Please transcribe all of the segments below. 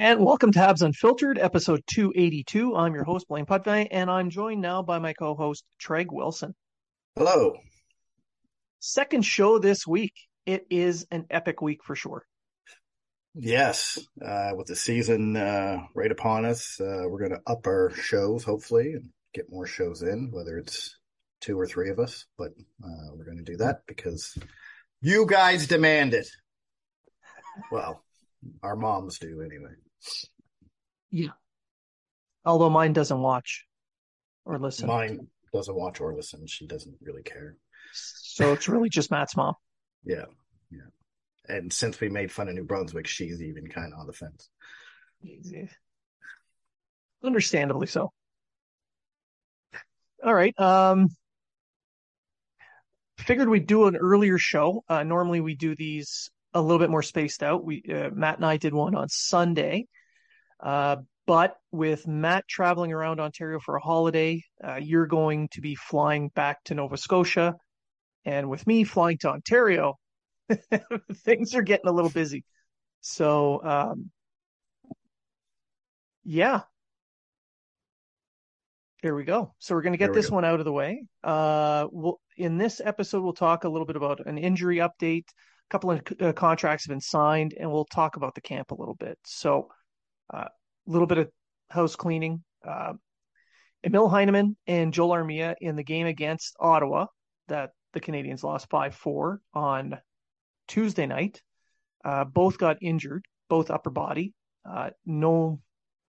And welcome to Habs Unfiltered, episode 282. I'm your host, Blaine Putney, and I'm joined now by my co host, Treg Wilson. Hello. Second show this week. It is an epic week for sure. Yes. Uh, with the season uh, right upon us, uh, we're going to up our shows, hopefully, and get more shows in, whether it's two or three of us. But uh, we're going to do that because you guys demand it. Well, our moms do anyway. Yeah. Although mine doesn't watch or listen. Mine doesn't watch or listen. She doesn't really care. So it's really just Matt's mom. Yeah. Yeah. And since we made fun of New Brunswick, she's even kind of on the fence. Understandably so. All right. Um, figured we'd do an earlier show. Uh, normally we do these a little bit more spaced out. We uh, Matt and I did one on Sunday, uh, but with Matt traveling around Ontario for a holiday, uh, you're going to be flying back to Nova Scotia, and with me flying to Ontario, things are getting a little busy. So, um, yeah. There we go. So we're going to get this go. one out of the way. Uh, we'll, in this episode, we'll talk a little bit about an injury update, couple of uh, contracts have been signed, and we'll talk about the camp a little bit. So, a uh, little bit of house cleaning. Uh, Emil Heineman and Joel Armia in the game against Ottawa that the Canadiens lost 5 4 on Tuesday night. Uh, both got injured, both upper body. Uh, no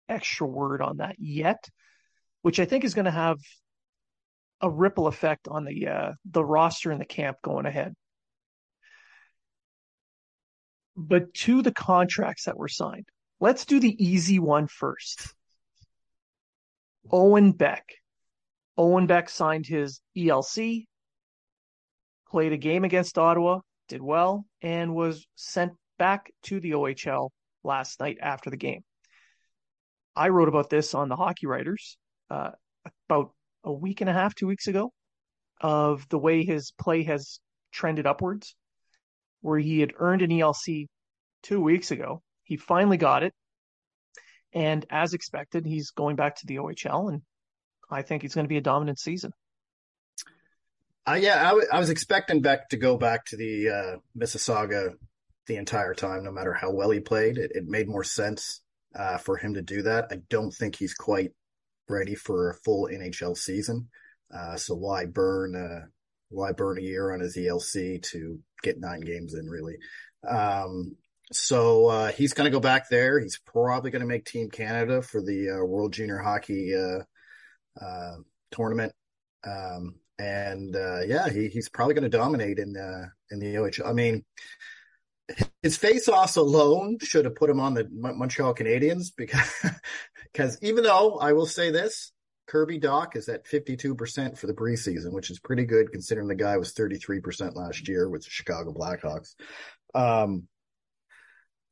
extra word on that yet, which I think is going to have a ripple effect on the uh, the roster and the camp going ahead but to the contracts that were signed. Let's do the easy one first. Owen Beck. Owen Beck signed his ELC, played a game against Ottawa, did well, and was sent back to the OHL last night after the game. I wrote about this on the Hockey Writers uh, about a week and a half, two weeks ago, of the way his play has trended upwards where he had earned an ELC two weeks ago. He finally got it. And as expected, he's going back to the OHL, and I think it's going to be a dominant season. Uh, yeah, I, w- I was expecting Beck to go back to the uh, Mississauga the entire time, no matter how well he played. It, it made more sense uh, for him to do that. I don't think he's quite ready for a full NHL season. Uh, so why burn uh, why burn a year on his ELC to get nine games in really. Um, so uh, he's going to go back there. He's probably going to make Team Canada for the uh, World Junior Hockey uh, uh tournament. Um, and uh, yeah, he, he's probably going to dominate in the in the OHL. I mean, his face-offs alone should have put him on the Montreal Canadiens because because even though I will say this, Kirby Dach is at 52% for the preseason, which is pretty good considering the guy was 33% last year with the Chicago Blackhawks. Um,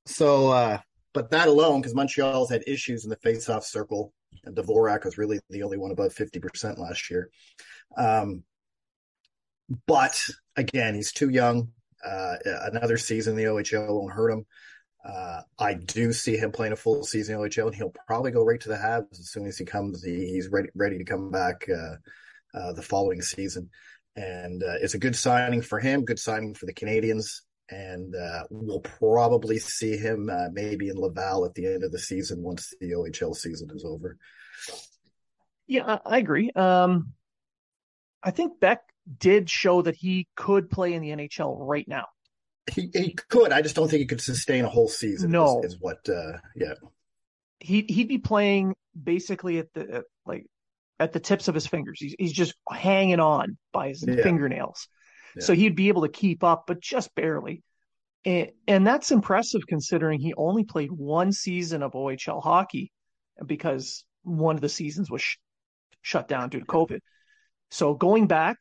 so, uh, but that alone, because Montreal's had issues in the face-off circle, and Dvorak was really the only one above 50% last year. Um, but again, he's too young. Uh, another season in the OHL won't hurt him. Uh, I do see him playing a full season in OHL, and he'll probably go right to the Habs as soon as he comes. He, he's ready ready to come back uh, uh, the following season, and uh, it's a good signing for him. Good signing for the Canadiens, and uh, we'll probably see him uh, maybe in Laval at the end of the season once the OHL season is over. Yeah, I agree. Um, I think Beck did show that he could play in the NHL right now. He he could. I just don't think he could sustain a whole season. No, is, is what. Uh, yeah, he he'd be playing basically at the at, like at the tips of his fingers. He's he's just hanging on by his yeah. fingernails. Yeah. So he'd be able to keep up, but just barely. And, and that's impressive considering he only played one season of OHL hockey because one of the seasons was sh- shut down due to COVID. So going back,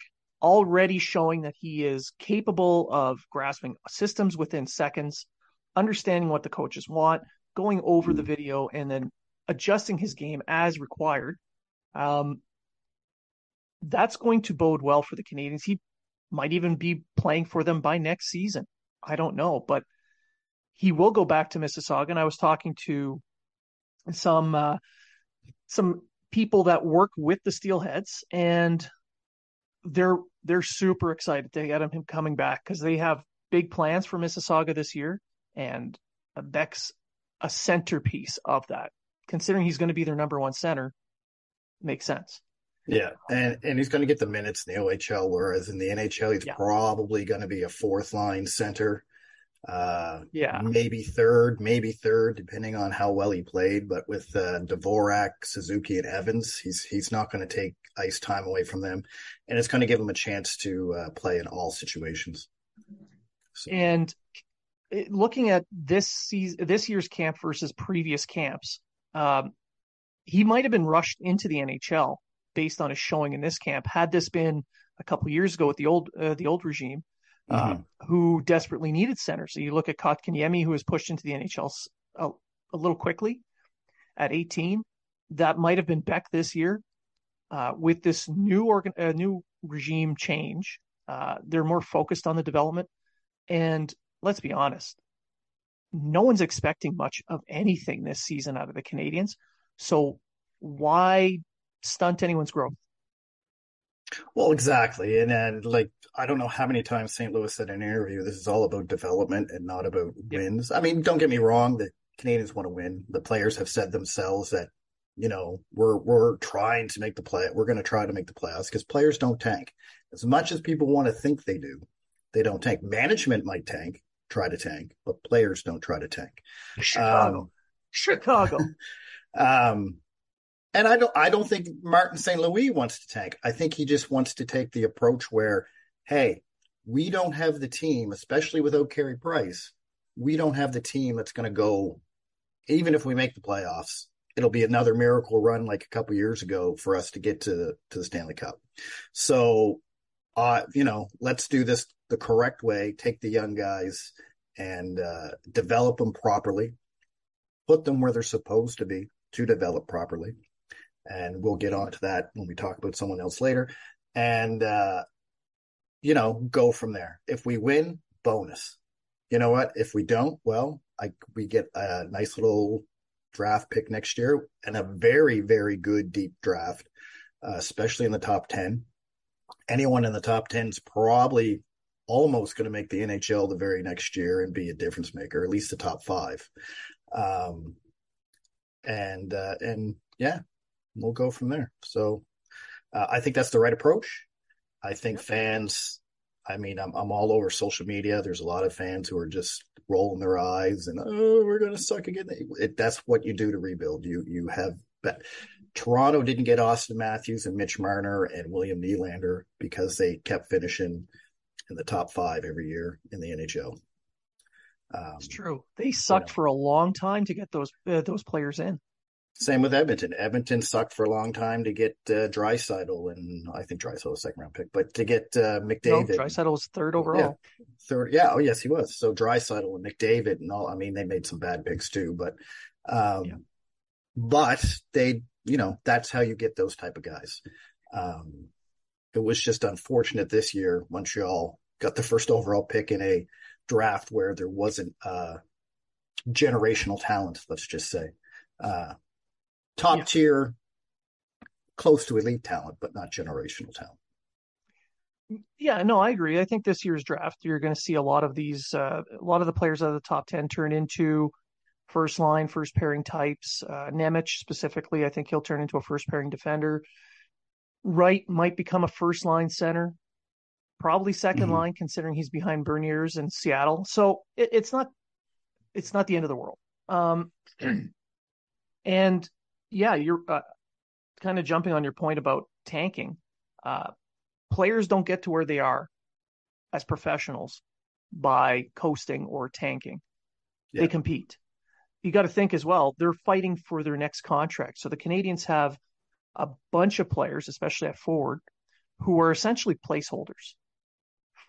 already showing that he is capable of grasping systems within seconds, understanding what the coaches want, going over the video, and then adjusting his game as required. Um, that's going to bode well for the Canadiens. He might even be playing for them by next season. I don't know, but he will go back to Mississauga. And I was talking to some uh, some people that work with the Steelheads, and they're they're super excited to get him coming back because they have big plans for Mississauga this year, and Beck's a centerpiece of that. Considering he's going to be their number one center, makes sense. Yeah, and and he's going to get the minutes in the OHL, whereas in the NHL he's yeah. probably going to be a fourth line center. Uh, yeah, maybe third, maybe third, depending on how well he played. But with uh, Dvorak, Suzuki, and Evans, he's he's not going to take ice time away from them, and it's going to give him a chance to uh, play in all situations. So. And looking at this season, this year's camp versus previous camps, um, he might have been rushed into the NHL based on his showing in this camp. Had this been a couple years ago with the old uh, the old regime, uh, mm-hmm. who desperately needed center. So you look at Kotkaniemi, who was pushed into the NHL a, a, little quickly at 18. That might have been Beck this year. Uh, with this new organ, uh, new regime change, uh, they're more focused on the development. And let's be honest, no one's expecting much of anything this season out of the Canadiens. So why stunt anyone's growth? Well, exactly. And then, like, I don't know how many times St. Louis said in an interview, this is all about development and not about wins. I mean, don't get me wrong, the Canadiens want to win. The players have said themselves that, you know, we're we're trying to make the play. We're going to try to make the playoffs because players don't tank. As much as people want to think they do, they don't tank. Management might tank, try to tank, but players don't try to tank. Chicago. Um, Chicago. um, and I don't I don't think Martin St. Louis wants to tank. I think he just wants to take the approach where, hey, we don't have the team, especially without Carey Price, we don't have the team that's going to go even if we make the playoffs. It'll be another miracle run like a couple years ago for us to get to the to the Stanley Cup. So uh, you know, let's do this the correct way, take the young guys and uh, develop them properly, put them where they're supposed to be to develop properly and we'll get on to that when we talk about someone else later. And uh, you know, go from there. If we win, bonus. You know what? If we don't, well, I we get a nice little draft pick next year and a very very good deep draft, uh, especially in the top ten. Anyone in the top ten is probably almost going to make the NHL the very next year and be a difference maker, at least the top five. Um, and uh, and yeah, we'll go from there. So uh, I think that's the right approach. I think fans, I mean, I'm, I'm all over social media. There's a lot of fans who are just rolling their eyes and, oh, we're going to suck again. It, that's what you do to rebuild. You, you have bet. Toronto didn't get Auston Matthews and Mitch Marner and William Nylander because they kept finishing in the top five every year in the NHL. Um, it's true. They sucked you know. for a long time to get those uh, those players in. Same with Edmonton. Edmonton sucked for a long time to get uh, Draisaitl, and I think Draisaitl was a second round pick, but to get uh, McDavid. No, Draisaitl was third overall. Yeah, third. Yeah. Oh, yes, he was. So Draisaitl and McDavid and all. I mean, they made some bad picks too, but, um, yeah. but they, you know, that's how you get those type of guys. Um, it was just unfortunate this year. Montreal got the first overall pick in a draft where there wasn't uh, generational talent. Let's just say uh, top yeah. tier, close to elite talent, but not generational talent. Yeah, no, I agree. I think this year's draft, you're going to see a lot of these, uh, a lot of the players out of the top 10 turn into first line, first pairing types. Uh, Nemec specifically, I think he'll turn into a first pairing defender. Wright might become a first line center, probably 2nd mm-hmm. line, considering he's behind Beniers in Seattle. So it, it's not, it's not the end of the world. Um, and yeah, you're uh, kind of jumping on your point about tanking. Uh, players don't get to where they are as professionals by coasting or tanking. Yeah. They compete. You got to think as well, they're fighting for their next contract. So the Canadians have a bunch of players, especially at forward, who are essentially placeholders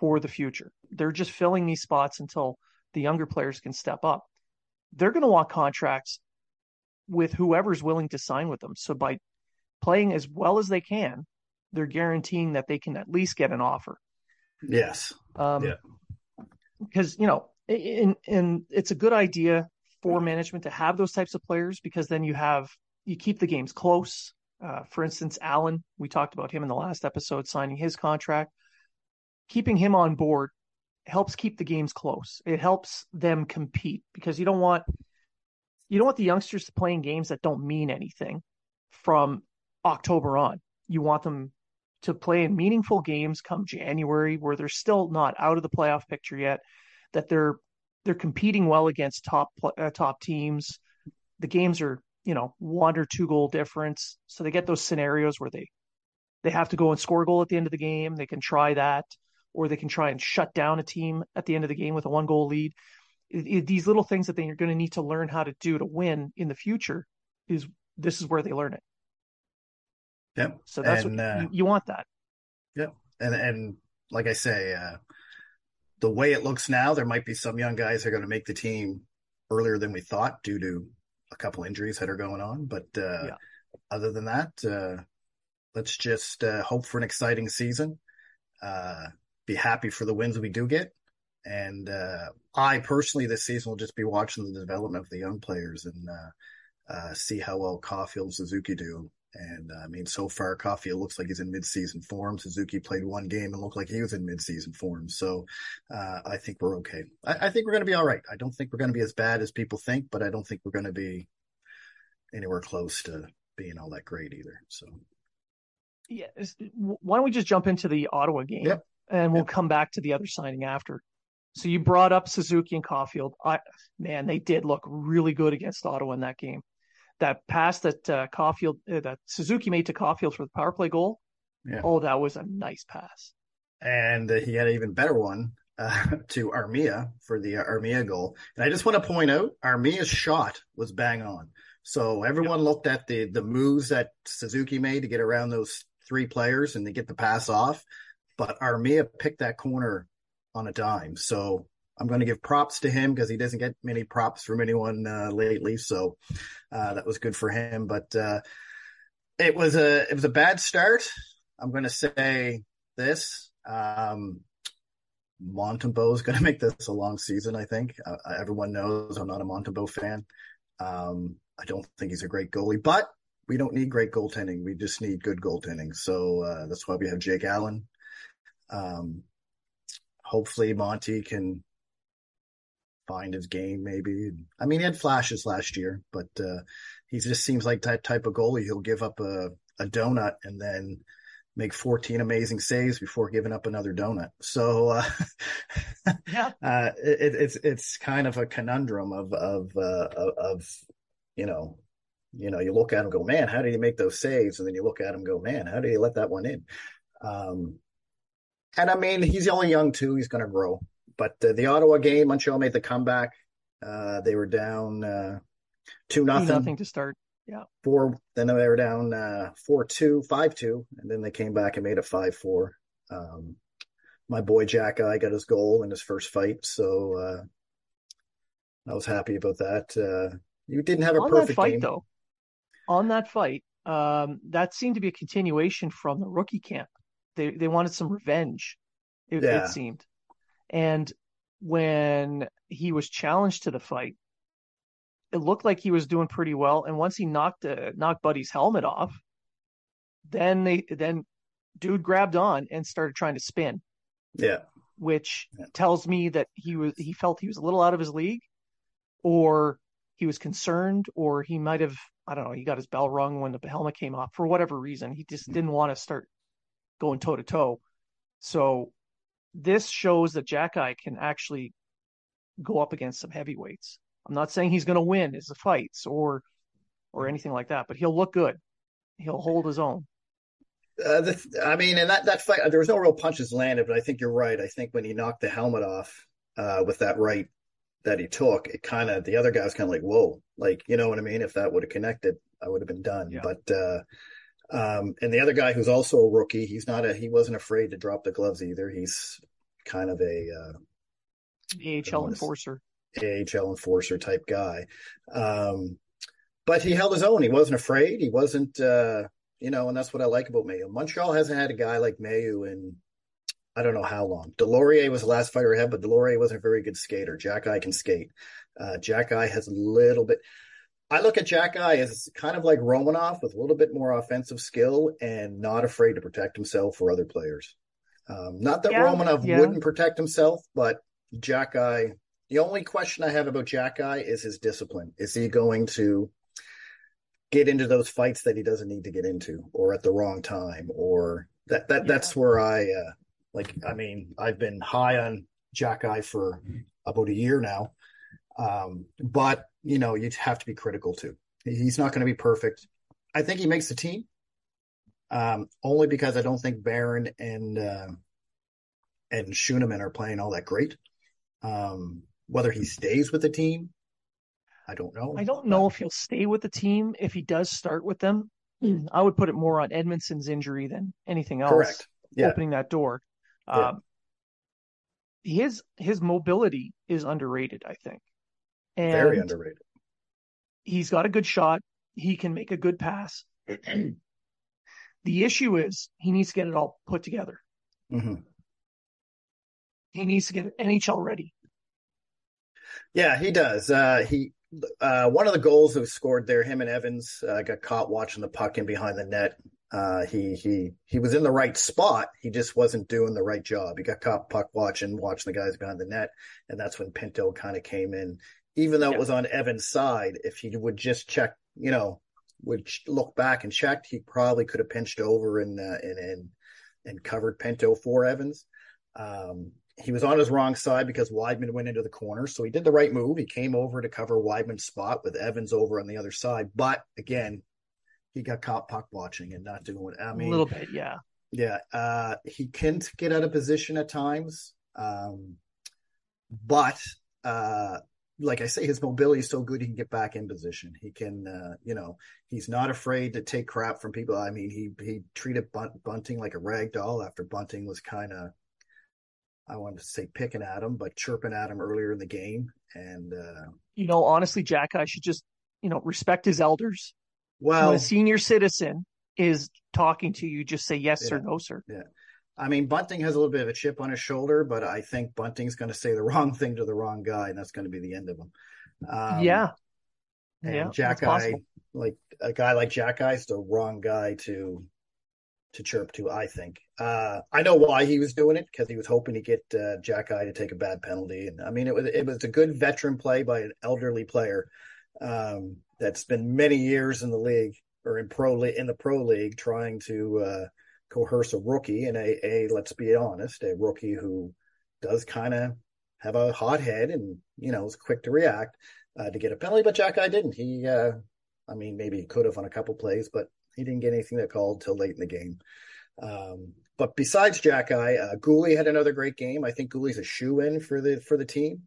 for the future. They're just filling these spots until the younger players can step up. They're going to want contracts with whoever's willing to sign with them. So by playing as well as they can, they're guaranteeing that they can at least get an offer. Yes. Um, yeah. Because you know, and and it's a good idea for management to have those types of players because then you have you keep the games close. Uh, for instance, Allen, we talked about him in the last episode signing his contract. Keeping him on board helps keep the games close. It helps them compete because you don't want you don't want the youngsters to playing games that don't mean anything from October on. You want them to play in meaningful games come January where they're still not out of the playoff picture yet, that they're they're competing well against top uh, top teams. The games are you know one or two goal difference, so they get those scenarios where they they have to go and score a goal at the end of the game. They can try that, or they can try and shut down a team at the end of the game with a one goal lead. These little things that they're going to need to learn how to do to win in the future is this is where they learn it. Yep. So that's and, what uh, you, you, want that. Yep. And and like I say, uh, the way it looks now, there might be some young guys that are going to make the team earlier than we thought due to a couple injuries that are going on. But uh, yeah. other than that, uh, let's just uh, hope for an exciting season. Uh, be happy for the wins we do get. And I personally, this season, will just be watching the development of the young players and see how well Caufield Suzuki do and uh, I mean, so far, Caufield looks like he's in midseason form. Suzuki played one game and looked like he was in midseason form. So uh, I think we're okay. I, I think we're going to be all right. I don't think we're going to be as bad as people think, but I don't think we're going to be anywhere close to being all that great either. So, yeah. Why don't we just jump into the Ottawa game yep. and we'll yep. come back to the other signing after. So you brought up Suzuki and Caufield. I man, they did look really good against Ottawa in that game that pass that uh, Caufield uh, that Suzuki made to Caufield for the power play goal. Yeah. Oh, that was a nice pass. And uh, he had an even better one uh, to Armia for the Armia goal. And I just want to point out Armia's shot was bang on. So everyone yep. looked at the the moves that Suzuki made to get around those three players and to get the pass off, but Armia picked that corner on a dime. So I'm going to give props to him because he doesn't get many props from anyone uh, lately. So uh, that was good for him. But uh, it was a it was a bad start. I'm going to say this. Um, Montembeault is going to make this a long season. I think uh, everyone knows I'm not a Montembeault fan. Um, I don't think he's a great goalie, but we don't need great goaltending. We just need good goaltending. So uh, that's why we have Jake Allen. Um, hopefully Monty can find his game maybe. I mean, he had flashes last year, but uh, he just seems like that type of goalie. He'll give up a, a donut and then make 14 amazing saves before giving up another donut. So, uh, yeah, uh, it, it's, it's kind of a conundrum of, of, uh, of, you know, you know, you look at him go, man, how did he make those saves? And then you look at him go, man, how did he let that one in? Um, and I mean, he's only young too. He's going to grow but uh, the Ottawa game, Montreal made the comeback. Uh, they were down uh, two nothing. Nothing to start. Yeah. Four. Then they were down uh, four two, five two, and then they came back and made it five four. Um, my boy Xhekaj got his goal in his first fight, so uh, I was happy about that. Uh, you didn't have a On perfect fight, game though. On that fight, um, that seemed to be a continuation from the rookie camp. They they wanted some revenge. It, yeah. it seemed. And when he was challenged to the fight, it looked like he was doing pretty well. And once he knocked uh, knocked Buddy's helmet off, then they then dude grabbed on and started trying to spin. Yeah. Which yeah. tells me that he was he felt he was a little out of his league, or he was concerned, or he might have I don't know he got his bell rung when the helmet came off for whatever reason. He just didn't want to start going toe to toe. So this shows that Xhekaj can actually go up against some heavyweights. I'm not saying he's going to win his fights or or anything like that, but he'll look good. He'll hold his own. Uh, the, I mean, and that that fight, there was no real punches landed, but I think you're right. I think when he knocked the helmet off uh, with that right that he took, it kind of the other guy was kind of like, "Whoa!" Like, you know what I mean? If that would have connected, I would have been done. Yeah. But uh, um, and the other guy who's also a rookie, he's not a he wasn't afraid to drop the gloves either. He's kind of a uh, AHL enforcer. AHL enforcer type guy. Um, but he held his own. He wasn't afraid. He wasn't, uh, you know, and that's what I like about Mayu. Montreal hasn't had a guy like Mayu in I don't know how long. Deslauriers was the last fighter I had, but Deslauriers wasn't a very good skater. Xhekaj can skate. Uh, Xhekaj has a little bit. I look at Xhekaj as kind of like Romanov with a little bit more offensive skill and not afraid to protect himself or other players. Um, not that yeah, Romanov yeah. wouldn't protect himself, but Xhekaj. The only question I have about Xhekaj is his discipline. Is he going to get into those fights that he doesn't need to get into, or at the wrong time, or that that yeah. that's where I uh, like. I mean, I've been high on Xhekaj for about a year now, um, but you know, you have to be critical too. He's not going to be perfect. I think he makes the team um, only because I don't think Barron and uh, and Schueneman are playing all that great. Um, whether he stays with the team, I don't know. I don't know if he'll stay with the team. If he does start with them, I would put it more on Edmundson's injury than anything else. Correct. Yeah. Opening that door. Yeah. Um, his his mobility is underrated, I think. And Very underrated. He's got a good shot. He can make a good pass. The issue is he needs to get it all put together. Mm-hmm. He needs to get NHL ready. Yeah, he does. Uh, he uh, one of the goals that was scored there, him and Evans uh, got caught watching the puck in behind the net. Uh, he he he was in the right spot. He just wasn't doing the right job. He got caught puck watching, watching the guys behind the net, and that's when Pinto kind of came in. Even though yeah. it was on Evans' side, if he would just check, you know, would look back and checked, he probably could have pinched over and uh, and, and and covered Pinto for Evans. Um, he was on his wrong side because Wideman went into the corner, so he did the right move. He came over to cover Wideman's spot with Evans over on the other side. But again, he got caught puck watching and not doing what I mean. A little bit, yeah, yeah. Uh, he can get out of position at times, um, but uh, like I say, his mobility is so good he can get back in position. He can, uh, you know, he's not afraid to take crap from people. I mean, he he treated Bunt, Bunting like a rag doll after Bunting was kind of, I wanted to say picking at him, but chirping at him earlier in the game. And uh, you know, honestly, Xhekaj should just you know respect his elders. Well, when a senior citizen is talking to you, just say yes yeah, or no, sir. Yeah. I mean, Bunting has a little bit of a chip on his shoulder, but I think Bunting's going to say the wrong thing to the wrong guy, and that's going to be the end of him. Um, yeah. And yeah, Xhekaj, like a guy like Xhekaj, is the wrong guy to to chirp to. I think. Uh, I know why he was doing it because he was hoping to get uh, Xhekaj to take a bad penalty, and I mean, it was it was a good veteran play by an elderly player um, that's been many years in the league or in pro in the pro league trying to. Uh, coerce a rookie and a, a let's be honest, a rookie who does kind of have a hot head and you know is quick to react uh, to get a penalty. But Xhekaj didn't. He, uh, I mean, maybe he could have on a couple plays, but he didn't get anything that called till late in the game. Um, but besides Xhekaj, uh, Guhle had another great game. I think Guhle's a shoe in for the for the team.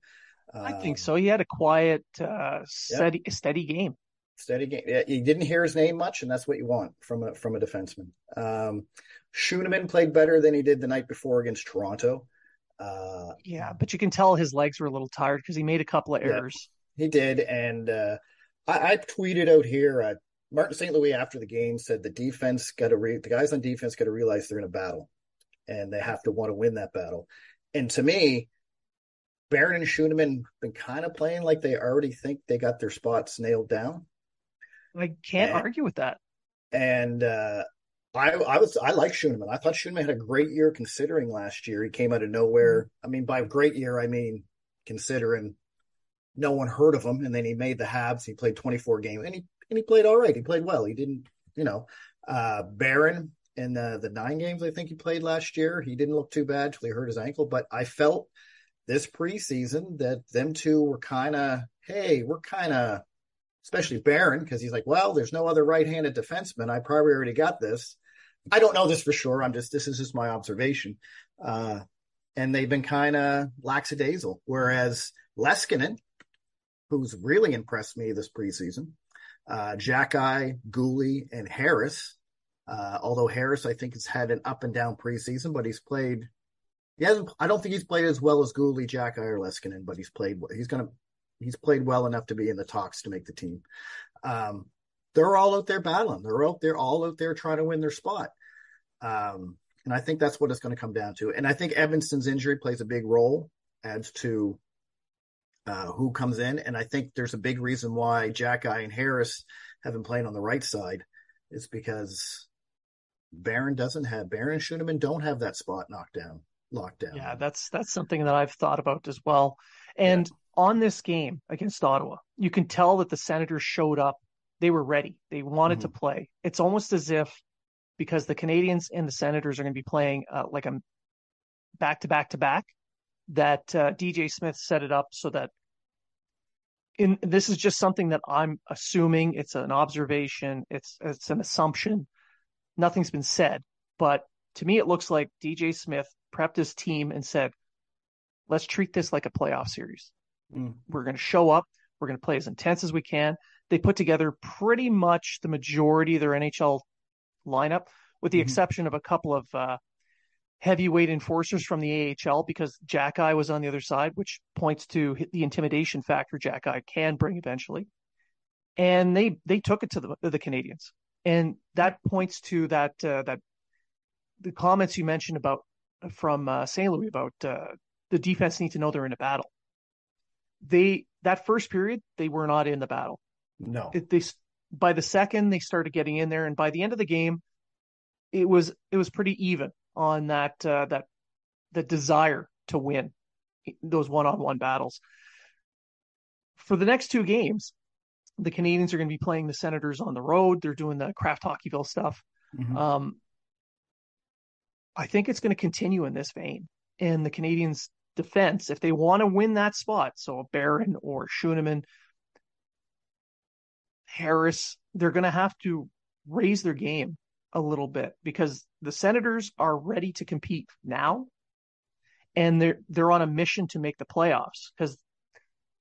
Um, I think so. He had a quiet, uh, steady, yeah. steady game steady game. Yeah, you didn't hear his name much, and that's what you want from a from a defenseman. Um, Schueneman played better than he did the night before against Toronto. Uh, yeah, but you can tell his legs were a little tired because he made a couple of errors. Yeah, he did, and uh, I, I, tweeted out here. Uh, Martin St. Louis after the game said the defense got to re- the guys on defense got to realize they're in a battle, and they have to want to win that battle. And to me, Barron and Schueneman been kind of playing like they already think they got their spots nailed down. I can't and, argue with that. And uh, I, I was I like Schueneman. I thought Schueneman had a great year considering last year. He came out of nowhere. Mm-hmm. I mean, by great year, I mean considering no one heard of him, and then he made the Habs. He played 24 games, and he and he played all right. He played well. He didn't, you know, uh, Barron in the, the nine games I think he played last year. He didn't look too bad till he hurt his ankle. But I felt this preseason that them two were kind of, hey, we're kind of, especially Barron, because he's like, well, there's no other right-handed defenseman. I probably already got this. I don't know this for sure. I'm just this is just my observation. Uh, and they've been kind of lackadaisical. Whereas Leskinen, who's really impressed me this preseason, uh, Xhekaj, Guhle, and Harris. Uh, although Harris, I think, has had an up and down preseason, but he's played. He hasn't. I don't think he's played as well as Guhle, Xhekaj, or Leskinen, but he's played. He's gonna. He's played well enough to be in the talks to make the team. Um, they're all out there battling. They're out there, all out there trying to win their spot. Um, and I think that's what it's going to come down to. And I think Edmundson's injury plays a big role, adds to uh, who comes in. And I think there's a big reason why Xhekaj and Harris have been playing on the right side is because Barron doesn't have Barron Schueneman don't have that spot knocked down, locked down. Yeah, that's that's something that I've thought about as well. And yeah. On this game against Ottawa, you can tell that the Senators showed up. They were ready. They wanted mm-hmm. to play. It's almost as if because the Canadiens and the Senators are going to be playing uh, like a back to back to back, that uh, DJ Smith set it up so that in this is just something that I'm assuming. It's an observation. It's it's an assumption. Nothing's been said, but to me, it looks like DJ Smith prepped his team and said, "Let's treat this like a playoff series. Mm. We're going to show up. We're going to play as intense as we can." They put together pretty much the majority of their NHL lineup, with the mm-hmm. exception of a couple of uh, heavyweight enforcers from the AHL because Xhekaj was on the other side, which points to the intimidation factor Xhekaj can bring eventually. And they they took it to the the Canadiens, and that points to that uh, that the comments you mentioned about from uh, St. Louis about uh, the defense need to know they're in a battle. They that first period they were not in the battle. No, it, they by the second they started getting in there, and by the end of the game, it was it was pretty even on that uh, that the desire to win those one-on-one battles. For the next two games, the Canadiens are going to be playing the Senators on the road. They're doing the Kraft Hockeyville stuff. Mm-hmm. Um, I think it's going to continue in this vein. And the Canadiens' defense, if they want to win that spot, so Barron or Schueneman, Harris, they're going to have to raise their game a little bit because the Senators are ready to compete now, and they're they're on a mission to make the playoffs because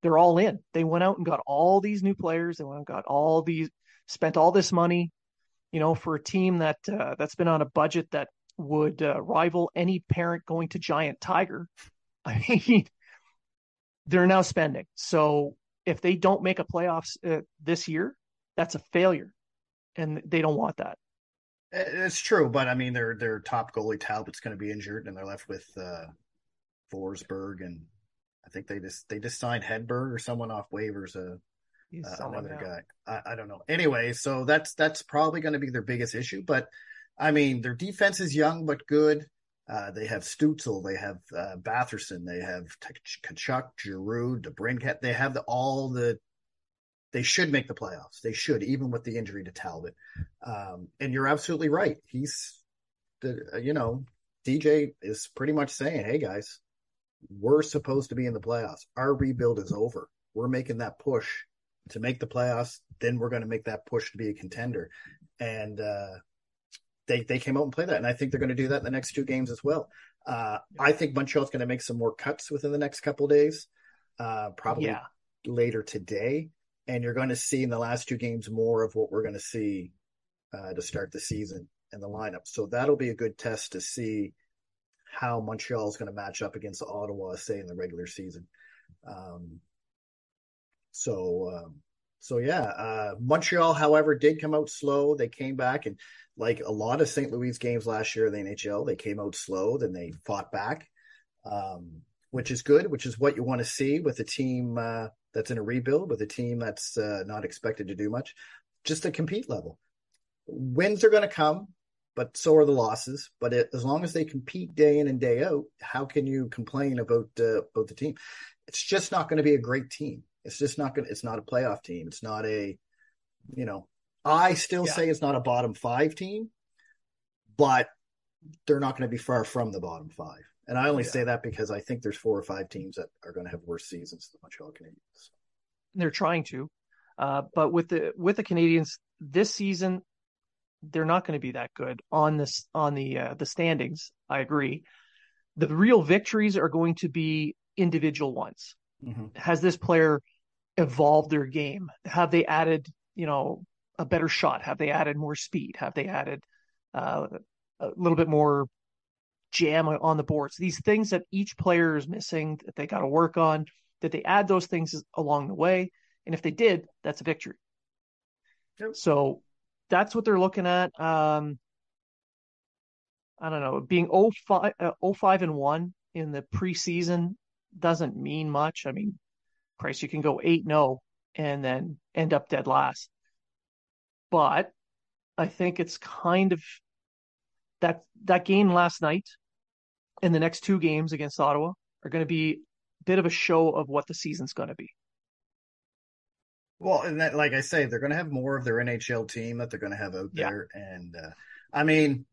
they're all in. They went out and got all these new players. They went and got all these, spent all this money, you know, for a team that uh, that's been on a budget that would uh, rival any parent going to Giant Tiger. I mean, they're now spending. So if they don't make a playoffs uh, this year, that's a failure, and they don't want that. It's true, but I mean, their their top goalie Talbot's going to be injured, and they're left with uh, Forsberg, and I think they just they just signed Hedberg or someone off waivers. Uh, uh another guy. I, I, don't know. Anyway, so that's that's probably going to be their biggest issue. But I mean, their defense is young but good. Uh, they have Stützle, they have uh, Batherson, they have Tkachuk, Giroux, DeBrincat. They have the, all the they should make the playoffs. They should, even with the injury to Talbot. Um, and you're absolutely right. He's, the, you know, DJ is pretty much saying, "Hey guys, we're supposed to be in the playoffs. Our rebuild is over. We're making that push to make the playoffs. Then we're going to make that push to be a contender." And uh, they they came out and played that, and I think they're going to do that in the next two games as well. Uh, I think Montreal's going to make some more cuts within the next couple days, uh, probably yeah. later today and you're going to see in the last two games more of what we're going to see uh, to start the season in the lineup. So that'll be a good test to see how Montreal is going to match up against Ottawa, say in the regular season. Um, so, um, so yeah, uh, Montreal, however, did come out slow. They came back and like a lot of St. Louis games last year in the NHL, they came out slow, then they fought back. Um, which is good, which is what you want to see with a team uh, that's in a rebuild, with a team that's uh, not expected to do much, just a compete level. Wins are going to come, but so are the losses. But it, as long as they compete day in and day out, how can you complain about uh, about the team? It's just not going to be a great team. It's just not gonna. It's not a playoff team. It's not a, you know, I still yeah. say it's not a bottom five team, but they're not going to be far from the bottom five. And I only yeah. say that because I think there's four or five teams that are going to have worse seasons than the Montreal Canadiens. They're trying to, uh, but with the with the Canadiens this season, they're not going to be that good on this on the uh, the standings. I agree. The real victories are going to be individual ones. Mm-hmm. Has this player evolved their game? Have they added, you know, a better shot? Have they added more speed? Have they added uh, a little bit more jam on the boards. These things that each player is missing that they got to work on, that they add those things along the way. And if they did, that's a victory. Yep. So that's what they're looking at. Um, I don't know, being 05, uh, 05 and 1 in the preseason doesn't mean much. I mean, Christ, you can go 8 0 and then end up dead last. But I think it's kind of that that game last night and the next two games against Ottawa are going to be a bit of a show of what the season's going to be. Well, and that, like I say, they're going to have more of their NHL team that they're going to have out there. Yeah. And uh, I mean,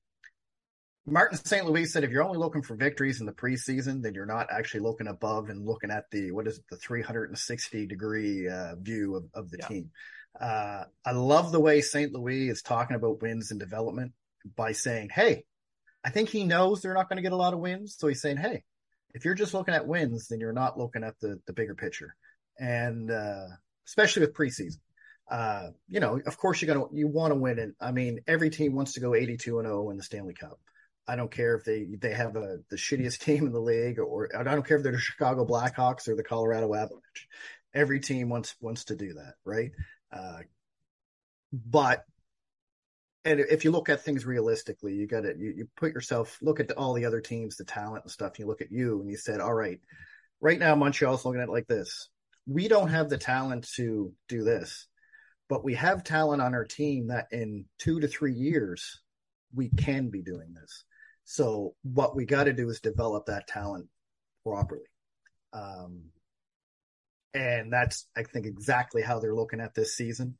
Martin St. Louis said if you're only looking for victories in the preseason, then you're not actually looking above and looking at the what is it, the 360 degree uh, view of, of the yeah. team. Uh, I love the way St. Louis is talking about wins and development by saying, Hey, I think he knows they're not going to get a lot of wins. So he's saying, Hey, if you're just looking at wins, then you're not looking at the, the bigger picture. And, uh, especially with preseason, uh, you know, of course you're going to, you want to win it. I mean, every team wants to go 82 and 0 in the Stanley Cup. I don't care if they, they have a, the shittiest team in the league or I don't care if they're the Chicago Blackhawks or the Colorado Avalanche. Every team wants, wants to do that. Right. Uh, but and if you look at things realistically, you got to you, you put yourself look at all the other teams, the talent and stuff. And you look at you and you said, all right, right now Montreal's looking at it like this. We don't have the talent to do this, but we have talent on our team that in two to three years we can be doing this. So what we got to do is develop that talent properly. Um, and that's I think exactly how they're looking at this season.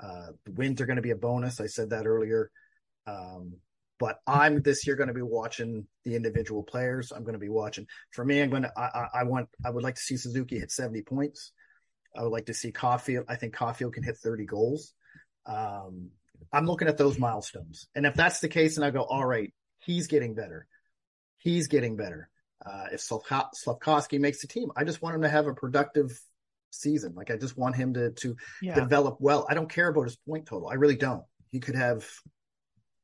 Uh, the wins are going to be a bonus. I said that earlier. Um, but I'm this year going to be watching the individual players. I'm going to be watching. For me, I'm going to. I, I, want. I would like to see Suzuki hit 70 points. I would like to see Caufield. I think Caufield can hit 30 goals. Um, I'm looking at those milestones, and if that's the case, and I go, all right, he's getting better. He's getting better. Uh, if Slafkovsky makes the team, I just want him to have a productive season. Like I just want him to to yeah. develop well. I don't care about his point total. I really don't. He could have.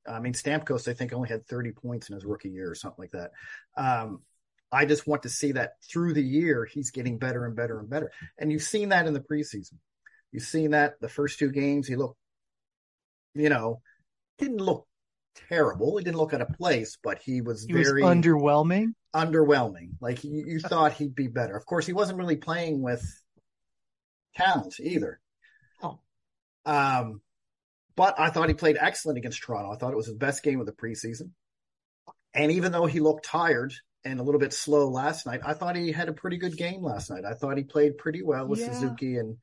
I mean, Stamkos, I think, only had 30 points in his rookie year or something like that. Um, I just want to see that through the year, he's getting better and better and better. And you've seen that in the preseason. You've seen that the first two games. He looked, you know, didn't look terrible. He didn't look out of place, but he was he very was underwhelming. Underwhelming. Like you, you thought he'd be better. Of course, he wasn't really playing with talent either. Oh. Um, but I thought he played excellent against Toronto. I thought it was his best game of the preseason. And even though he looked tired and a little bit slow last night, I thought he had a pretty good game last night. I thought he played pretty well with yeah. Suzuki and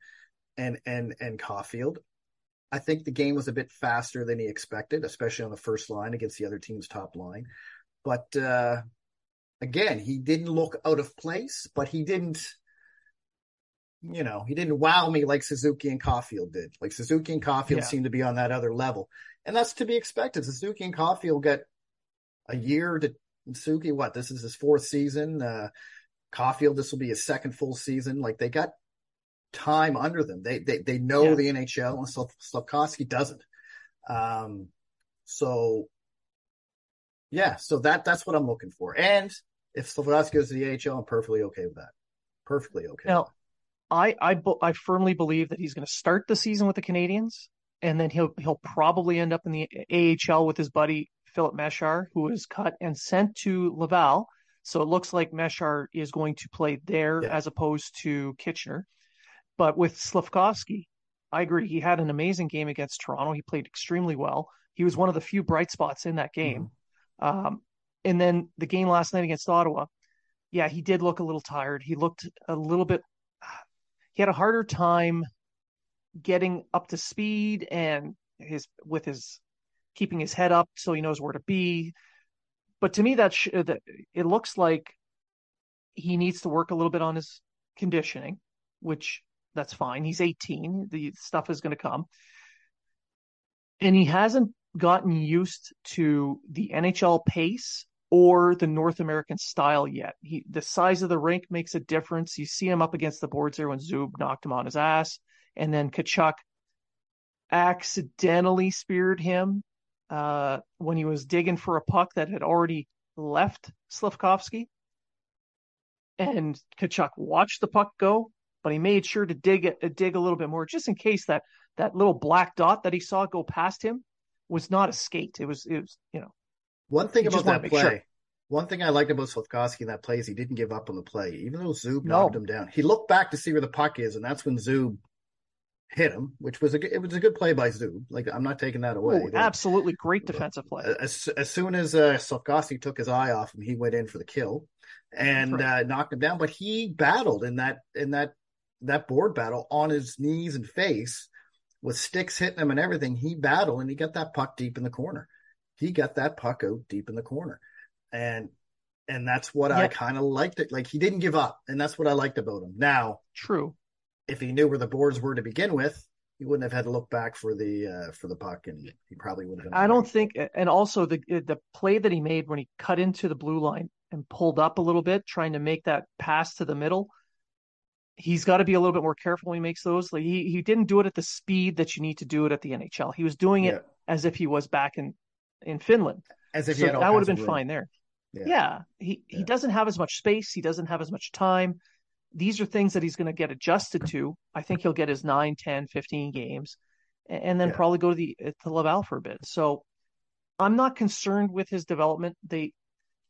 and and and Caufield. I think the game was a bit faster than he expected, especially on the first line against the other team's top line. But uh, again, he didn't look out of place, but he didn't you know, he didn't wow me like Suzuki and Caufield did. Like Suzuki and Caufield yeah. seemed to be on that other level. And that's to be expected. Suzuki and Caufield get a year to Suzuki, what? This is his fourth season. Uh, Caufield, this will be his second full season. Like they got time under them. They they they know yeah. the NHL and Slav- Slafkovsky doesn't. Um, so yeah, so that that's what I'm looking for. And if Slafkovsky goes to the AHL, I'm perfectly okay with that. Perfectly okay. Now, I I I firmly believe that he's going to start the season with the Canadians, and then he'll he'll probably end up in the AHL with his buddy Filip Mešár, who was cut and sent to Laval So it looks like Meshar is going to play there Yeah. as opposed to Kitchener. But with Slafkovsky, I agree. He had an amazing game against Toronto. He played extremely well. He was one of the few bright spots in that game. Um, and then the game last night against Ottawa, yeah, he did look a little tired. He looked a little bit, he had a harder time getting up to speed and his, with his, keeping his head up so he knows where to be. But to me, that, sh- that it looks like he needs to work a little bit on his conditioning, which that's fine. He's 18. The stuff is going to come. And he hasn't gotten used to the NHL pace or the North American style yet. He the size of the rink makes a difference. You see him up against the boards there when Zub knocked him on his ass, and then Tkachuk accidentally speared him uh, when he was digging for a puck that had already left Slafkovsky. And Tkachuk watched the puck go, but he made sure to dig it, dig a little bit more, just in case that that little black dot that he saw go past him was not a skate. It was, it was, you know, One thing about that play, sure. one thing I liked about Slafkovsky in that play is he didn't give up on the play, even though Zub No. knocked him down. He looked back to see where the puck is, and that's when Zub hit him, which was a good- it was a good play by Zub. Like I'm not taking that away. oh, Like, absolutely great defensive play. as as soon as uh, Slafkovsky took his eye off him, he went in for the kill and right. uh, knocked him down. But he battled in that in that that board battle on his knees and face with sticks hitting him and everything. He battled and he got that puck deep in the corner. He got that puck out deep in the corner, and and that's what I kind of liked. It like he didn't give up, and that's what I liked about him. Now, True. if he knew where the boards were to begin with. He wouldn't have had to look back for the uh, for the puck, and he probably would have been. I don't think, and also the the play that he made when he cut into the blue line and pulled up a little bit, trying to make that pass to the middle. He's got to be a little bit more careful when he makes those. Like he he didn't do it at the speed that you need to do it at the NHL. He was doing it as if he was back in in Finland. as if he So that would have been room. fine there. Yeah. Yeah. He he doesn't have as much space. He doesn't have as much time. These are things that he's going to get adjusted to. I think he'll get his 9, 10, 15 games and then Yeah. probably go to the uh, to Laval for a bit. So I'm not concerned with his development. They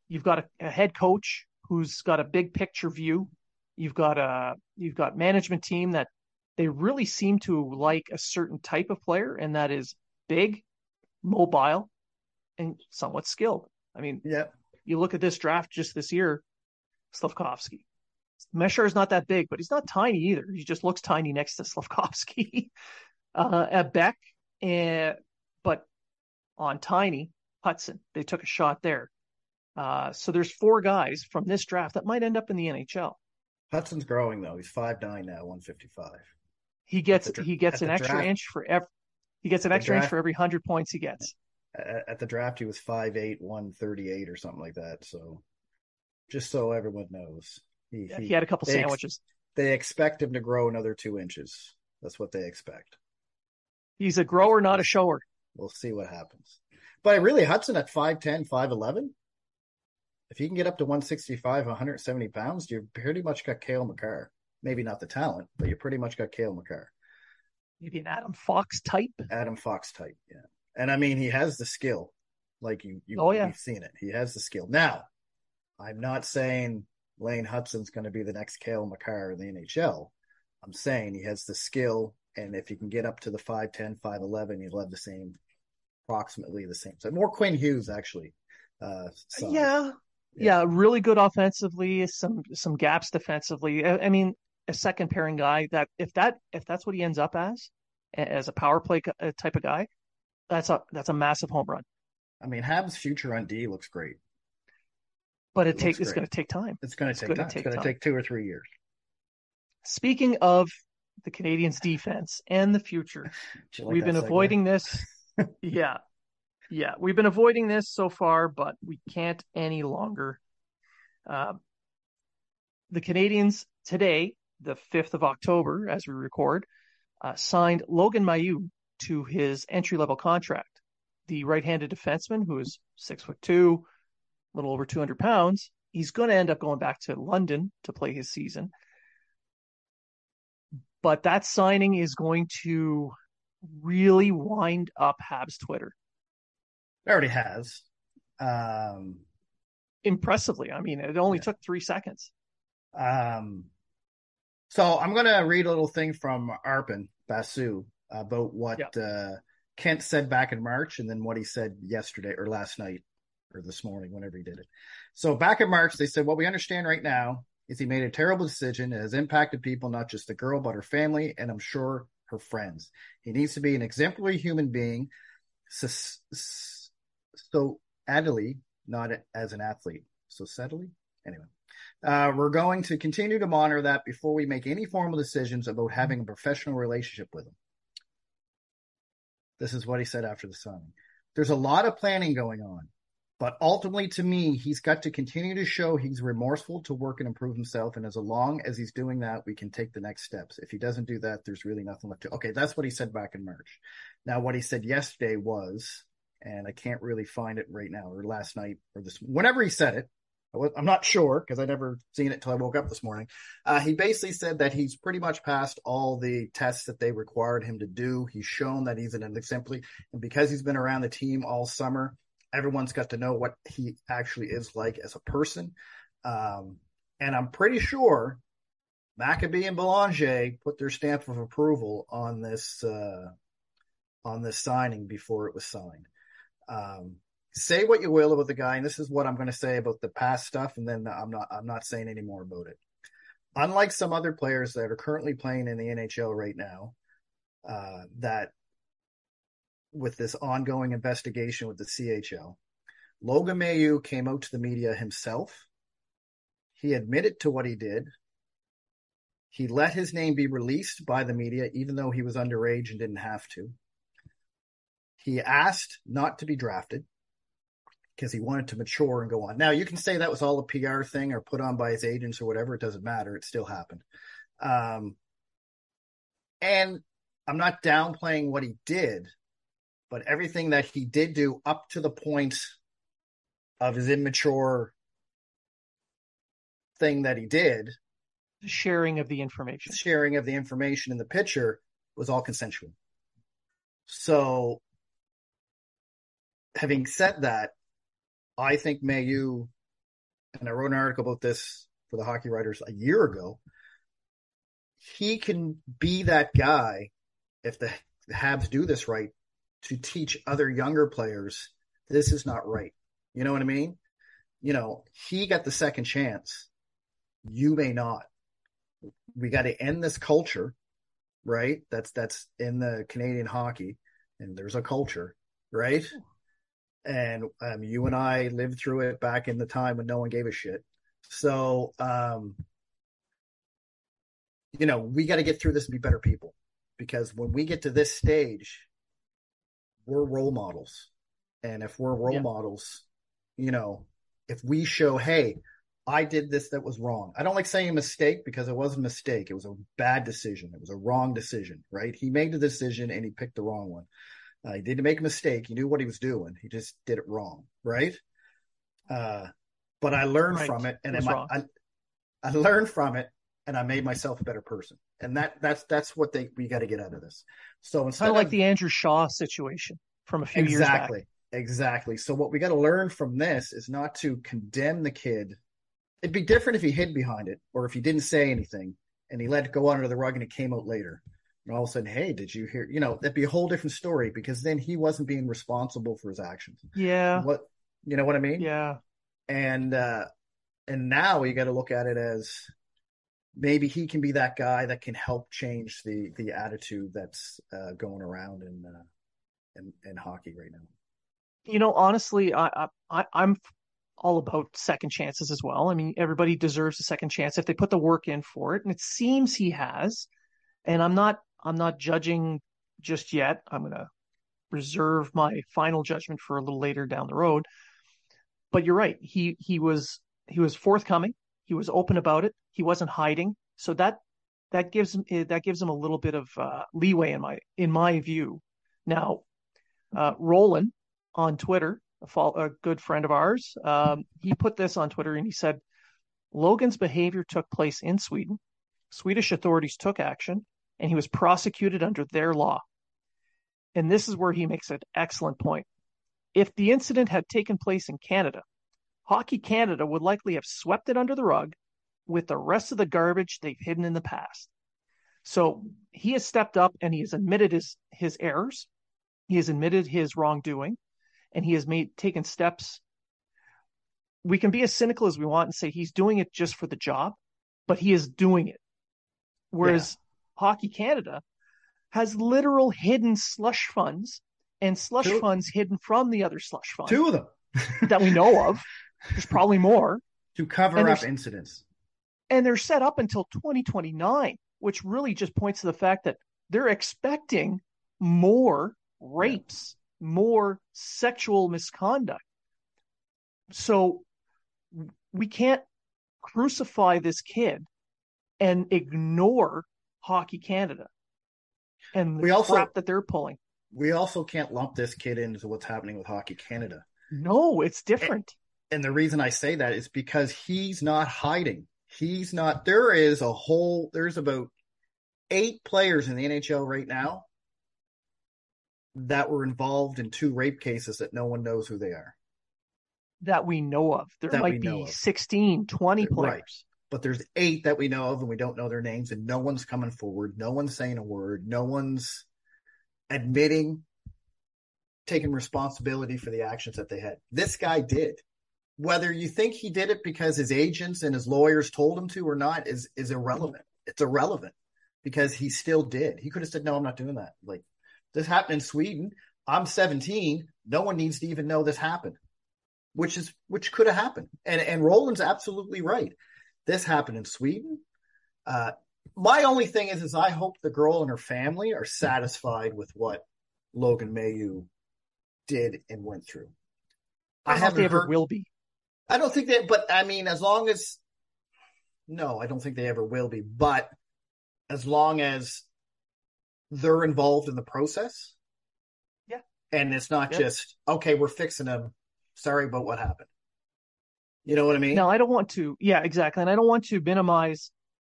you've got a, a head coach who's got a big picture view. You've got a you've got management team that they really seem to like a certain type of player and that is big, mobile, and somewhat skilled. I mean, Yeah, you look at this draft just this year, Slafkovsky. Mešár is not that big, but he's not tiny either. He just looks tiny next to Slafkovsky. uh, at Beck, and but on tiny Hutson, they took a shot there. Uh, so there's four guys from this draft that might end up in the NHL. Hutson's growing though. He's five nine now, one fifty five. He gets the he gets an extra draft- inch for every he gets an extra inch for every hundred points he gets. At, at the draft, he was five eight, one thirty eight, or something like that. So, just so everyone knows, he, He, had a couple they ex- sandwiches. they expect him to grow another two inches. That's what they expect. He's a grower, not a shower. We'll see what happens. But really, Hudson at 5'10, 5'11, if he can get up to 165, 170 pounds, you've pretty much got Cale Makar. Maybe not the talent, but you pretty much got Cale Makar. Maybe an Adam Fox type. Adam Fox type, yeah. And I mean, he has the skill. Like you, you Oh, yeah. you've seen it. He has the skill. Now, I'm not saying Lane Hutson's going to be the next Cale Makar in the NHL. I'm saying he has the skill, and if he can get up to the 5'10, 5'11, he'll have the same, approximately the same. So more Quinn Hughes, actually. Uh, size. Yeah, Yeah. yeah, really good offensively. Some some gaps defensively. I, I mean, a second pairing guy that if that if that's what he ends up as, as a power play uh, type of guy, that's a that's a massive home run. I mean, Hab's future on D looks great. But it It takes it's going to take time. It's going to take time. take it's going to take two or three years. Speaking of the Canadiens' defense and the future, like we've been segue? avoiding this. yeah, yeah, we've been avoiding this so far, but we can't any longer. Uh, the Canadiens today, the fifth of October, as we record, uh, signed Logan Mailloux to his entry level contract. The right-handed defenseman, who is six foot two, a little over two hundred pounds, he's going to end up going back to London to play his season. But that signing is going to really wind up Habs Twitter. It already has. Um, impressively. I mean, it only yeah. took three seconds. Um, so I'm going to read a little thing from Arpon Basu about what yeah. uh, Kent said back in March and then what he said yesterday or last night or this morning, whenever he did it. So back in March, they said, what we understand right now is he made a terrible decision. It has impacted people, not just the girl, but her family, and I'm sure her friends. He needs to be an exemplary human being. So, so adily, not as an athlete. So steadily? Anyway. Uh, we're going to continue to monitor that before we make any formal decisions about having a professional relationship with him. This is what he said after the signing. There's a lot of planning going on, but ultimately, to me, he's got to continue to show he's remorseful to work and improve himself. And as long as he's doing that, we can take the next steps. If he doesn't do that, there's really nothing left to. Okay, that's what he said back in March. Now, what he said yesterday was, and I can't really find it right now, or last night, or this, whenever he said it, I'm not sure because I never seen it until I woke up this morning. Uh, he basically said that he's pretty much passed all the tests that they required him to do. He's shown that he's an exemplary, and because he's been around the team all summer, everyone's got to know what he actually is like as a person. Um, and I'm pretty sure Maccabi and Belanger put their stamp of approval on this uh, on this signing before it was signed. Um, say what you will about the guy, and this is what I'm going to say about the past stuff, and then I'm not I'm not saying any more about it. Unlike some other players that are currently playing in the NHL right now, uh, that with this ongoing investigation with the CHL, Logan Mailloux came out to the media himself. He admitted to what he did. He let his name be released by the media, even though he was underage and didn't have to. He asked not to be drafted because he wanted to mature and go on. Now you can say that was all a PR thing or put on by his agents or whatever. It doesn't matter. It still happened. Um, and I'm not downplaying what he did, but everything that he did do up to the point of his immature thing that he did, the sharing of the information, sharing of the information in the picture was all consensual. So, having said that, I think Mailloux, and I wrote an article about this for the hockey writers a year ago. He can be that guy if the Habs do this right to teach other younger players this is not right. You know what I mean? You know, he got the second chance. You may not. We got to end this culture, right? That's that's in the Canadian hockey, and there's a culture, right? And um, you and I lived through it back in the time when no one gave a shit. So, um, you know, we got to get through this and be better people because when we get to this stage, we're role models. And if we're role yeah. models, you know, if we show, hey, I did this that was wrong. I don't like saying mistake because it wasn't a mistake. It was a bad decision. It was a wrong decision, right? He made the decision and he picked the wrong one. Uh, he didn't make a mistake. He knew what he was doing. He just did it wrong, right? Uh, but I learned right. from it, and I, I, I learned from it, and I made myself a better person. And that that's that's what they we got to get out of this. So instead kind of like the Andrew Shaw situation from a few exactly, years. Exactly, exactly. So what we got to learn from this is not to condemn the kid. It'd be different if he hid behind it, or if he didn't say anything and he let it go under the rug and it came out later all of a sudden, hey, did you hear? You know, that'd be a whole different story because then he wasn't being responsible for his actions. Yeah. What you know what I mean? Yeah. And uh and now you got to look at it as maybe he can be that guy that can help change the the attitude that's uh, going around in uh, in, in hockey right now. You know, honestly, I, I I'm all about second chances as well. I mean, everybody deserves a second chance if they put the work in for it, and it seems he has. And I'm not I'm not judging just yet. I'm going to reserve my final judgment for a little later down the road. But you're right. He he was he was forthcoming. He was open about it. He wasn't hiding. So that that gives him that gives him a little bit of uh, leeway in my in my view. Now, uh, Roland on Twitter, a, fall, a good friend of ours, um, he put this on Twitter and he said, Logan's behavior took place in Sweden. Swedish authorities took action and he was prosecuted under their law. And this is where he makes an excellent point. If the incident had taken place in Canada, Hockey Canada would likely have swept it under the rug with the rest of the garbage they've hidden in the past. So he has stepped up and he has admitted his his errors. He has admitted his wrongdoing and he has made taken steps. We can be as cynical as we want and say he's doing it just for the job, but he is doing it. Whereas. Hockey Canada has literal hidden slush funds and slush Two. funds hidden from the other slush funds. Two of them that we know of. There's probably more to cover up incidents. And they're set up until 2029, which really just points to the fact that they're expecting more rapes, yeah. more sexual misconduct. So we can't crucify this kid and ignore Hockey Canada and the we also, crap that they're pulling. We also can't lump this kid into what's happening with Hockey Canada. No, it's different. And, and the reason I say that is because he's not hiding. He's not. There is a whole. There's about eight players in the NHL right now that were involved in two rape cases that no one knows who they are. That we know of. There that might be 16, 20 players. Right but there's eight that we know of and we don't know their names and no one's coming forward. No one's saying a word. No one's admitting taking responsibility for the actions that they had. This guy did. Whether you think he did it because his agents and his lawyers told him to or not is is irrelevant. It's irrelevant because he still did. He could have said no i'm not doing that. Like this happened in sweden. I'm 17 no one needs to even know this happened which is which could have happened. And and roland's absolutely right this happened in Sweden. Uh, my only thing is, is I hope the girl and her family are satisfied with what Logan Mailloux did and went through. I, I haven't they ever heard, will be. I don't think that, but I mean, as long as, no, I don't think they ever will be. But as long as they're involved in the process, yeah, and it's not just okay, we're fixing them. Sorry about what happened. You know what I mean? No, I don't want to. Yeah, exactly. And I don't want to minimize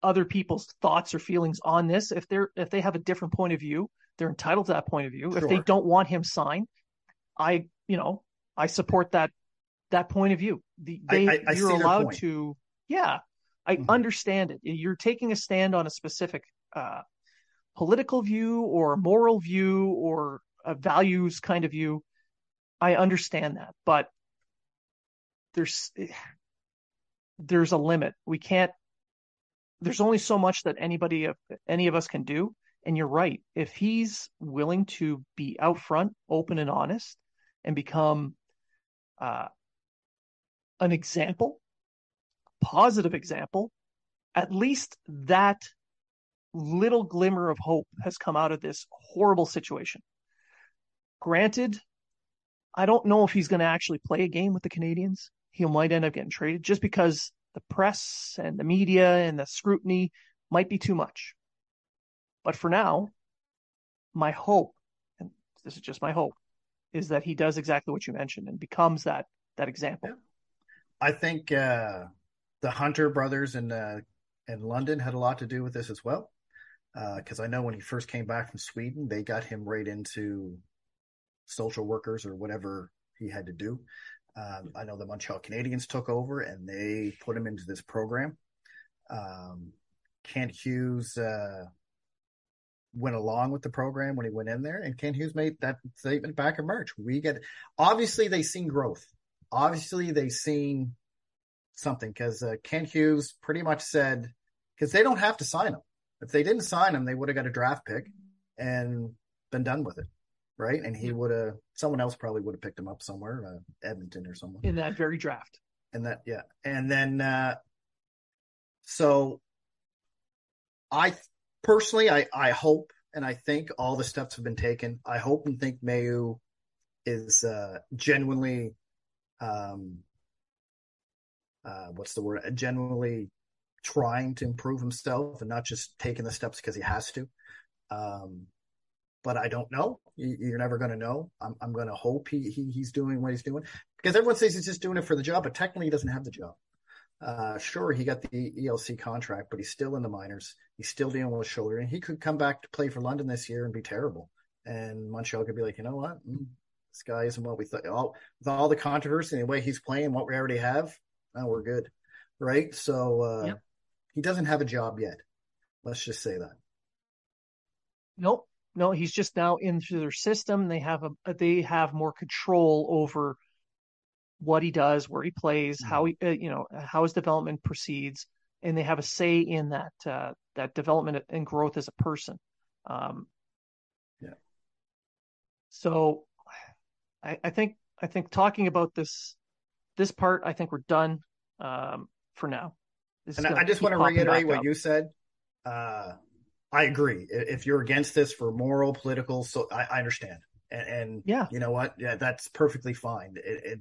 other people's thoughts or feelings on this. If they're if they have a different point of view, they're entitled to that point of view. Sure. If they don't want him signed, I you know I support that that point of view. The, they I, I, you're allowed to yeah. I mm-hmm. understand it. You're taking a stand on a specific uh, political view or moral view or a values kind of view. I understand that, but there's there's a limit. We can't. There's only so much that anybody any of us can do. And you're right. If he's willing to be out front, open and honest, and become uh, an example, positive example, at least that little glimmer of hope has come out of this horrible situation. Granted, I don't know if he's going to actually play a game with the Canadiens he might end up getting traded just because the press and the media and the scrutiny might be too much. But for now, my hope, and this is just my hope, is that he does exactly what you mentioned and becomes that that example. I think uh, the Hunter brothers in uh, in London had a lot to do with this as well, because uh, I know when he first came back from Sweden, they got him right into social workers or whatever he had to do. Um, I know the Montreal Canadiens took over and they put him into this program. Um, Kent Hughes uh, went along with the program when he went in there, and Kent Hughes made that statement back in March. We get obviously they seen growth. Obviously they seen something because uh, Kent Hughes pretty much said because they don't have to sign him. If they didn't sign him, they would have got a draft pick and been done with it right? And he would have someone else probably would have picked him up somewhere, uh, Edmonton or someone in that very draft. And that, yeah, and then uh, so I personally, I I hope and I think all the steps have been taken. I hope and think Mailloux is uh, genuinely, um, uh, what's the word? Genuinely trying to improve himself and not just taking the steps because he has to. Um, but I don't know. You're never going to know. I'm, I'm going to hope he, he he's doing what he's doing because everyone says he's just doing it for the job, but technically he doesn't have the job. Uh, sure, he got the ELC contract, but he's still in the minors. He's still dealing with shoulder, and he could come back to play for London this year and be terrible. And Montreal could be like, you know what? Mm, This guy isn't what we thought. All with all the controversy and the way he's playing, what we already have, now we're good, right? So uh, yep. he doesn't have a job yet. Let's just say that. Nope, no, he's just now into their system. They have a they have more control over what he does, where he plays, mm-hmm. how he uh, you know how his development proceeds, and they have a say in that uh, that development and growth as a person. Um, yeah. So, I, I think I think talking about this this part, I think we're done um, for now. and I just want to reiterate what up. you said. Uh, I agree. If you're against this for moral, political, so I, I understand. And, and, yeah, you know what? Yeah, that's perfectly fine. It, it,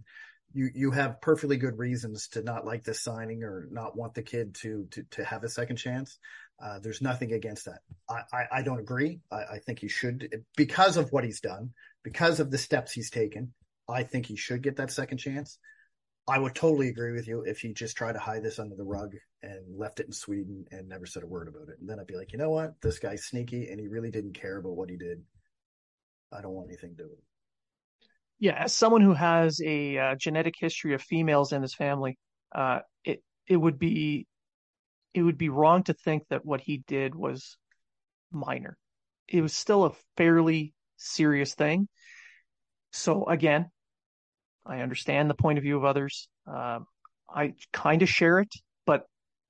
you you have perfectly good reasons to not like this signing or not want the kid to to to have a second chance. Uh, there's nothing against that. I, I, I don't agree. I, I, think he should because of what he's done, because of the steps he's taken. I think he should get that second chance. I would totally agree with you if he just tried to hide this under the rug and left it in Sweden and never said a word about it. And then I'd be like, you know what? This guy's sneaky and he really didn't care about what he did. I don't want anything to do with it. Yeah, as someone who has a uh, genetic history of females in his family, uh, it it would be it would be wrong to think that what he did was minor. It was still a fairly serious thing. So again, I understand the point of view of others. Uh, I kind of share it, but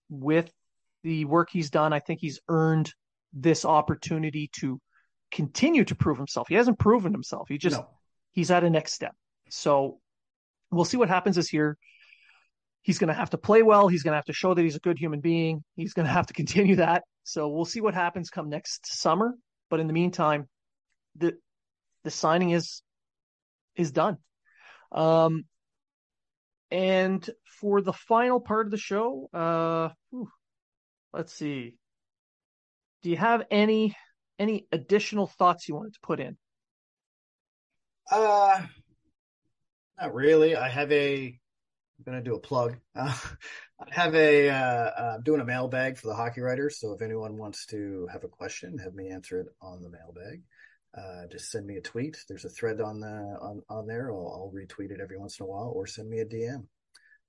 with the work he's done, I think he's earned this opportunity to continue to prove himself. He hasn't proven himself. He just no. he's at a next step. So we'll see what happens this year. He's going to have to play well. He's going to have to show that he's a good human being. He's going to have to continue that. So we'll see what happens come next summer. But in the meantime, the the signing is is done. Um, and for the final part of the show, uh, whew, let's see. Do you have any any additional thoughts you wanted to put in? Uh, not really. I have a. I'm gonna do a plug. Uh, I have a. Uh, I'm doing a mailbag for the hockey writers. So if anyone wants to have a question, have me answer it on the mailbag uh, just send me a tweet. There's a thread on the on on there. I'll, I'll, retweet it every once in a while, or send me a DM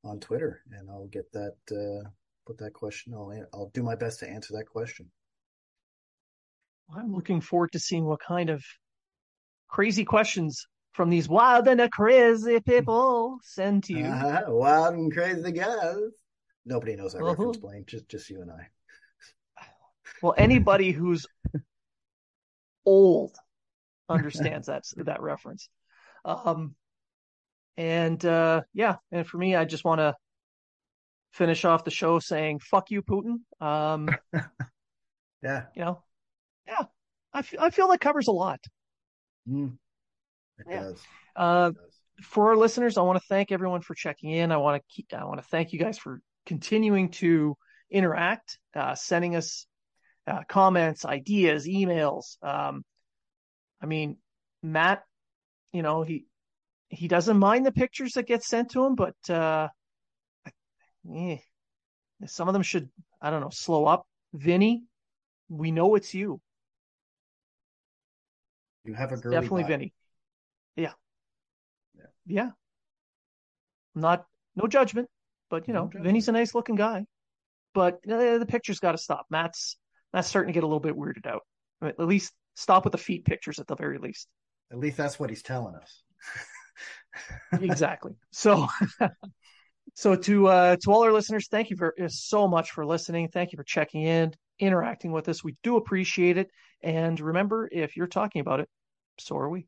on Twitter, and I'll get that uh, put that question. I'll I'll do my best to answer that question. I'm looking forward to seeing what kind of crazy questions from these wild and crazy people send to you. Uh-huh. Wild and crazy guys. Nobody knows that uh-huh. reference, Blaine. Just just you and I. Well, anybody who's old understands that that reference. Um, and uh, yeah, and for me, I just want to finish off the show saying "fuck you, Putin." Um, yeah, you know, yeah, I, f- I feel that covers a lot. Mm, it yeah. does. Uh, it does. For our listeners, I want to thank everyone for checking in. I want to keep, I want to thank you guys for continuing to interact, uh, sending us uh, comments, ideas, emails. Um, I mean, Matt, you know, he he doesn't mind the pictures that get sent to him, but uh, eh, some of them should, I don't know, slow up. Vinny, we know it's you. You have a girl. Definitely Vinny. Yeah. yeah. Yeah. Not no judgment, but you know, no Vinny's a nice looking guy. But uh, the picture's got to stop. Matt's Matt's starting to get a little bit weirded out. At least stop with the feet pictures at the very least. At least that's what he's telling us. exactly. So, so to uh, to all our listeners, thank you for uh, so much for listening. Thank you for checking in, interacting with us. We do appreciate it. And remember, if you're talking about it, so are we.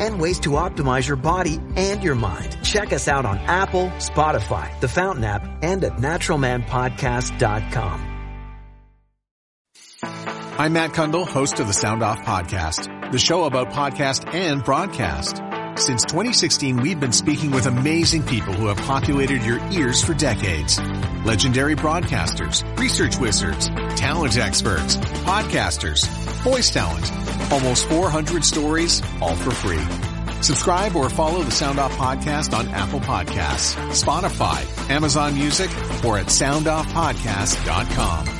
and ways to optimize your body and your mind. Check us out on Apple, Spotify, the Fountain app, and at naturalmanpodcast.com. I'm Matt Cundill, host of the Sound Off Podcast, the show about podcast and broadcast. Since 2016, we've been speaking with amazing people who have populated your ears for decades. Legendary broadcasters, research wizards, talent experts, podcasters, voice talent. Almost 400 stories, all for free. Subscribe or follow the Sound Off Podcast on Apple Podcasts, Spotify, Amazon Music, or at soundoffpodcast.com.